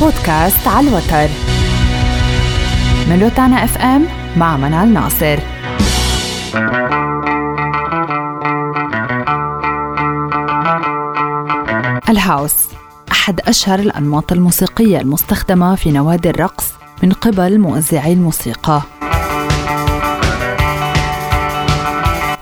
بودكاست على الوتر. من روتانا اف ام مع منال ناصر. ال house أحد أشهر الأنماط الموسيقية المستخدمة في نوادي الرقص من قبل موزعي الموسيقى.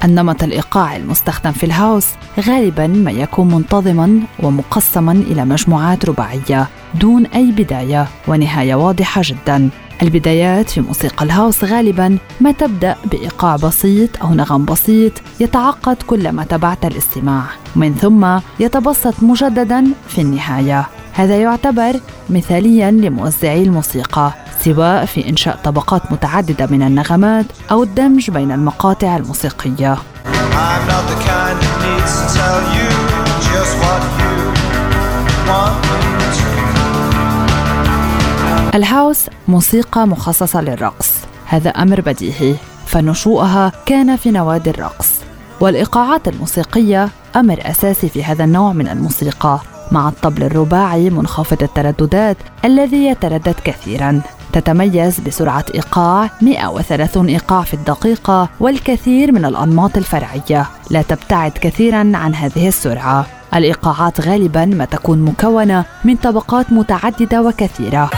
النمط الإيقاعي المستخدم في ال house غالبا ما يكون منتظما ومقسما إلى مجموعات رباعية. دون أي بداية ونهاية واضحة جدا. البدايات في موسيقى الهاوس غالبا ما تبدأ بإيقاع بسيط أو نغم بسيط يتعقد كلما تبعت الاستماع. ومن ثم يتبسط مجددا في النهاية. هذا يعتبر مثاليا لموزعي الموسيقى سواء في إنشاء طبقات متعددة من النغمات أو الدمج بين المقاطع الموسيقية. الهاوس موسيقى مخصصة للرقص. هذا أمر بديهي فنشوءها كان في نوادي الرقص. والإيقاعات الموسيقية أمر أساسي في هذا النوع من الموسيقى مع الطبل الرباعي منخفض الترددات الذي يتردد كثيرا. تتميز بسرعة إيقاع 130 إيقاع في الدقيقة والكثير من الأنماط الفرعية. لا تبتعد كثيرا عن هذه السرعة. الإيقاعات غالبا ما تكون مكونة من طبقات متعددة وكثيرة.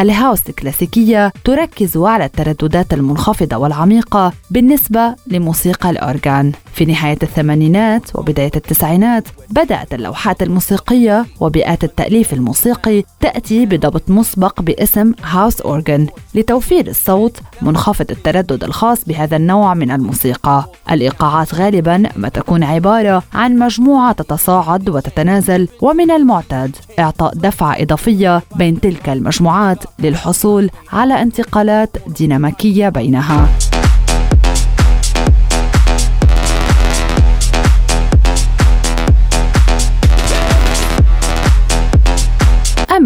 الهاوس الكلاسيكية تركز على الترددات المنخفضة والعميقة بالنسبة لموسيقى الأورغان. في نهاية الثمانينات وبداية التسعينات بدأت اللوحات الموسيقية وبيئات التأليف الموسيقي تأتي بضبط مسبق باسم هاوس أورغان لتوفير الصوت منخفض التردد الخاص بهذا النوع من الموسيقى. الإيقاعات غالبا ما تكون عبارة عن مجموعة تتصاعد وتتنازل ومن المعتاد إعطاء دفعة إضافية بين تلك المجموعات للحصول على انتقالات ديناميكية بينها.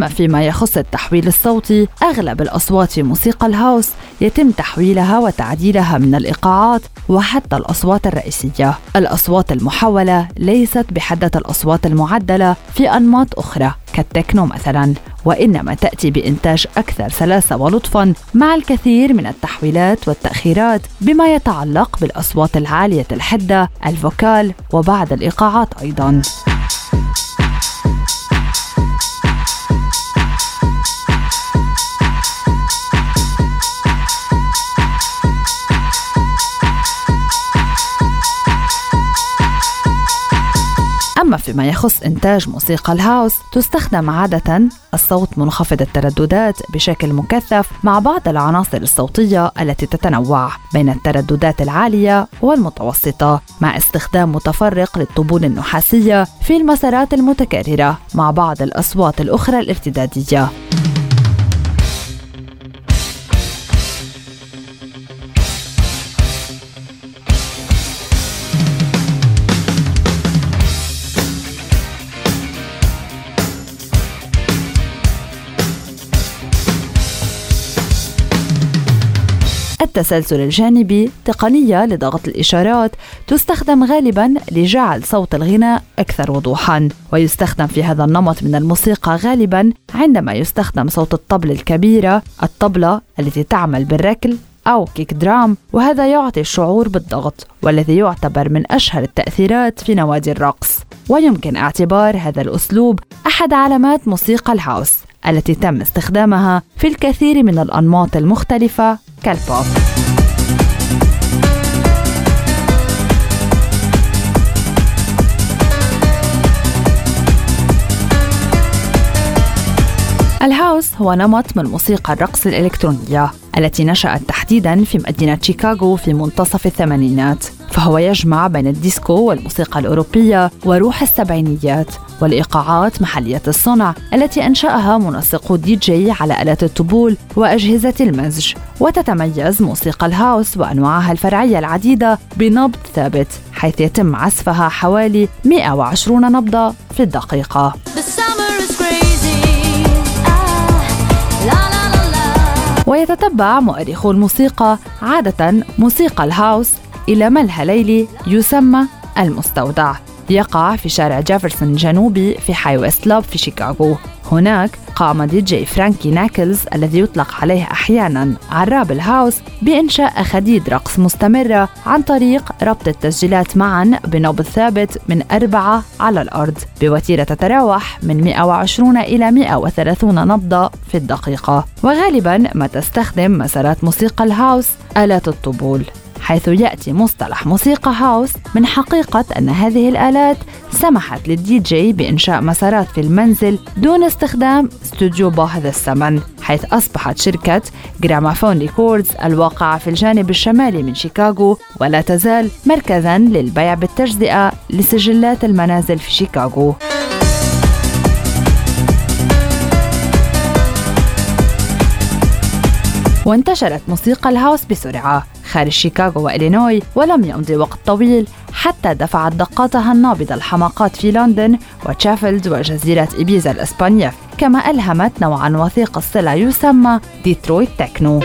أما فيما يخص التحويل الصوتي أغلب الأصوات في موسيقى الهاوس يتم تحويلها وتعديلها من الإيقاعات وحتى الأصوات الرئيسية. الأصوات المحولة ليست بحدة الأصوات المعدلة في أنماط أخرى كالتكنو مثلا وإنما تأتي بإنتاج أكثر سلاسة ولطفا مع الكثير من التحويلات والتأخيرات بما يتعلق بالأصوات العالية الحدة الفوكال وبعض الإيقاعات أيضاً. أما فيما يخص إنتاج موسيقى الهاوس تستخدم عادة الصوت منخفض الترددات بشكل مكثف مع بعض العناصر الصوتية التي تتنوع بين الترددات العالية والمتوسطة مع استخدام متفرق للطبول النحاسية في المسارات المتكررة مع بعض الأصوات الأخرى الارتدادية. التسلسل الجانبي تقنية لضغط الإشارات تستخدم غالبا لجعل صوت الغناء أكثر وضوحا ويستخدم في هذا النمط من الموسيقى غالبا عندما يستخدم صوت الطبل الكبيرة الطبلة التي تعمل بالركل أو كيك درام وهذا يعطي الشعور بالضغط والذي يعتبر من أشهر التأثيرات في نوادي الرقص. ويمكن اعتبار هذا الأسلوب أحد علامات موسيقى الهاوس التي تم استخدامها في الكثير من الأنماط المختلفة كالبوب. ال house هو نمط من موسيقى الرقص الإلكترونية التي نشأت تحديدا في مدينة شيكاغو في منتصف الثمانينات. فهو يجمع بين الديسكو والموسيقى الأوروبية وروح السبعينيات والإيقاعات محلية الصنع التي أنشأها منسقو دي جي على آلات الطبول وأجهزة المزج. وتتميز موسيقى الهاوس وأنواعها الفرعية العديدة بنبض ثابت حيث يتم عزفها حوالي 120 نبضة في الدقيقة. ويتتبع مؤرخو الموسيقى عادة موسيقى الهاوس إلى ملهى ليلي يسمى المستودع. يقع في شارع جيفرسون الجنوبي في حي ويست لوب في شيكاغو. هناك قام دي جي فرانكي ناكلز الذي يطلق عليه أحيانا عراب ال house بإنشاء أخديد رقص مستمرة عن طريق ربط التسجيلات معا بنبض ثابت من أربعة على الأرض. بوتيرة تتراوح من 120 إلى 130 نبضة في الدقيقة. وغالبا ما تستخدم مسارات موسيقى ال house آلات الطبول. حيث يأتي مصطلح موسيقى house من حقيقة أن هذه الآلات سمحت للدي جي بإنشاء مسارات في المنزل دون استخدام استوديو باهظ الثمن حيث أصبحت شركة جرامافون ريكوردز الواقعة في الجانب الشمالي من شيكاغو ولا تزال مركزا للبيع بالتجزئة لسجلات المنازل في شيكاغو. وانتشرت موسيقى الهاوس بسرعة. خارج شيكاغو وإلينوي ولم يمضي وقت طويل حتى دفعت دقاتها النابضة الحماقات في لندن وتشافلد وجزيرة إبيزا الإسبانية كما ألهمت نوعا وثيق الصلة يسمى ديترويت تكنو.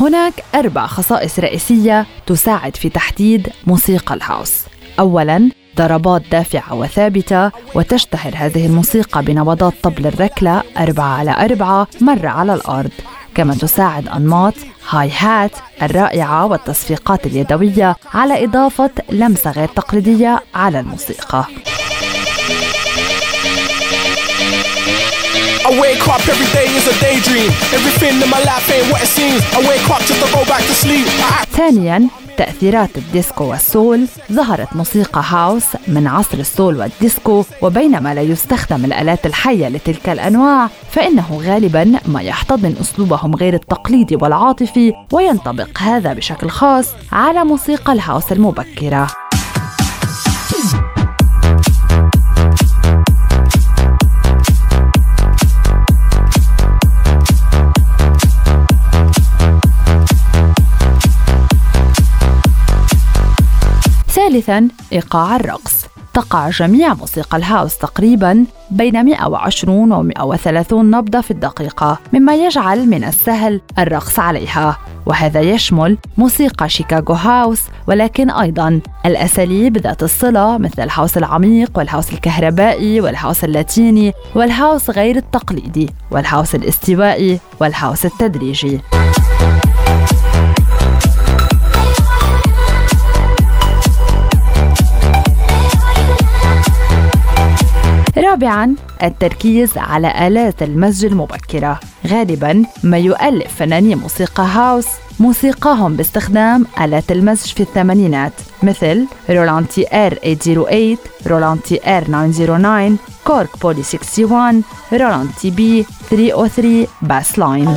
هناك أربع خصائص رئيسية تساعد في تحديد موسيقى الهاوس. أولاً ضربات دافعة وثابتة وتشتهر هذه الموسيقى بنبضات طبل الركلة أربعة على أربعة مرة على الأرض. كما تساعد أنماط هاي هات الرائعة والتصفيقات اليدوية على إضافة لمسة غير تقليدية على الموسيقى. I wake up every day is a daydream. Everything in my life ain't what it seems. I wake up just to go back to sleep. ثانيا تأثيرات الديسكو وال soul ظهرت موسيقى house من عصر ال soul والديسكو وبينما لا يستخدم الآلات الحية لتلك الأنواع فإنه غالبا ما يحتضن أسلوبهم غير التقليدي والعاطفي وينطبق هذا بشكل خاص على موسيقى ال house المبكرة ثالثا إيقاع الرقص. تقع جميع موسيقى الهاوس تقريبا بين 120 و 130 نبضة في الدقيقة مما يجعل من السهل الرقص عليها. وهذا يشمل موسيقى شيكاغو هاوس ولكن أيضا الأساليب ذات الصلة مثل الهاوس العميق والهاوس الكهربائي والهاوس اللاتيني والهاوس غير التقليدي والهاوس الاستوائي والهاوس التدريجي. رابعا التركيز على آلات المزج المبكرة. غالبا ما يؤلف فناني موسيقى house موسيقاهم باستخدام آلات المزج في الثمانينات مثل رولاند TR 808 رولاند TR 909 كورغ Poly 61 رولاند TB 303 bass line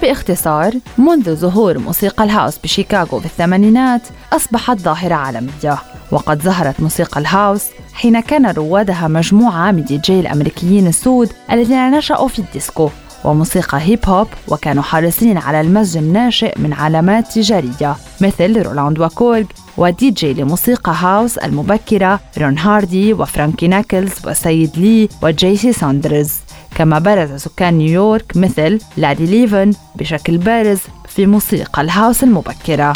فباختصار منذ ظهور موسيقى ال house بشيكاغو في الثمانينات أصبحت ظاهرة عالمية وقد ظهرت موسيقى ال house حين كان روادها مجموعة من دي جي الأمريكيين السود الذين نشأوا في الديسكو. وموسيقى hip hop وكانوا حريصين على المزج الناشئ من علامات تجارية مثل رولاند وكورغ ودي جي لموسيقى house المبكرة رون هاردي وفرانكي ناكلز وسيد لي وجيسي ساندرز. كما برز سكان نيويورك مثل لاري ليفن بشكل بارز في موسيقى ال house المبكرة.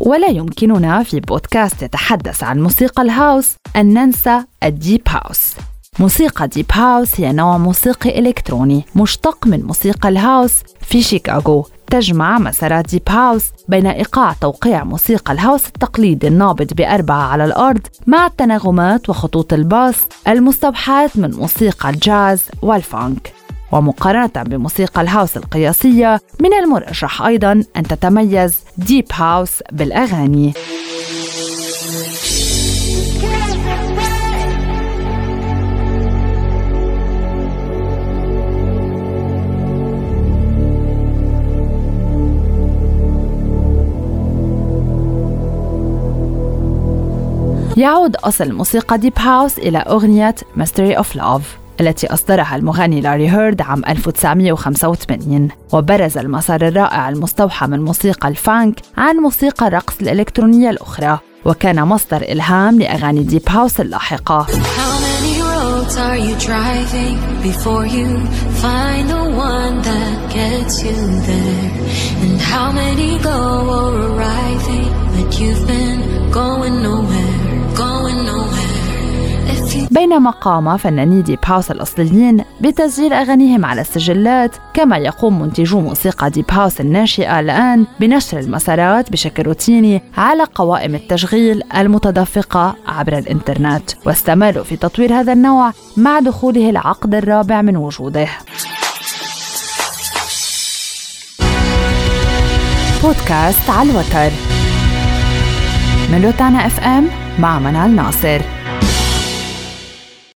ولا يمكننا في بودكاست يتحدث عن موسيقى ال house أن ننسى ال deep house. موسيقى deep house هي نوع موسيقي إلكتروني مشتق من موسيقى ال house في شيكاغو تجمع مسارات deep house بين إيقاع توقيع موسيقى ال house التقليدي النابض بأربعة على الأرض مع التناغمات وخطوط ال bass المستوحاة من موسيقى الجاز وال funk. ومقارنة بموسيقى ال house القياسية من المرجح أيضا أن تتميز deep house بالأغاني. يعود أصل موسيقى deep house إلى أغنية Mystery of Love التي أصدرها المغني لاري هيرد عام 1985 وبرز المسار الرائع المستوحى من موسيقى ال funk عن موسيقى الرقص الإلكترونية الأخرى وكان مصدر إلهام لأغاني deep house اللاحقة. Going nowhere? بينما قام فناني deep house الأصليين بتسجيل أغانيهم على السجلات كما يقوم منتجو موسيقى deep house الناشئة الآن بنشر المسارات بشكل روتيني على قوائم التشغيل المتدفقة عبر الإنترنت واستمروا في تطوير هذا النوع مع دخوله العقد الرابع من وجوده. بودكاست على الوتر. من روتانا اف ام مع منال ناصر.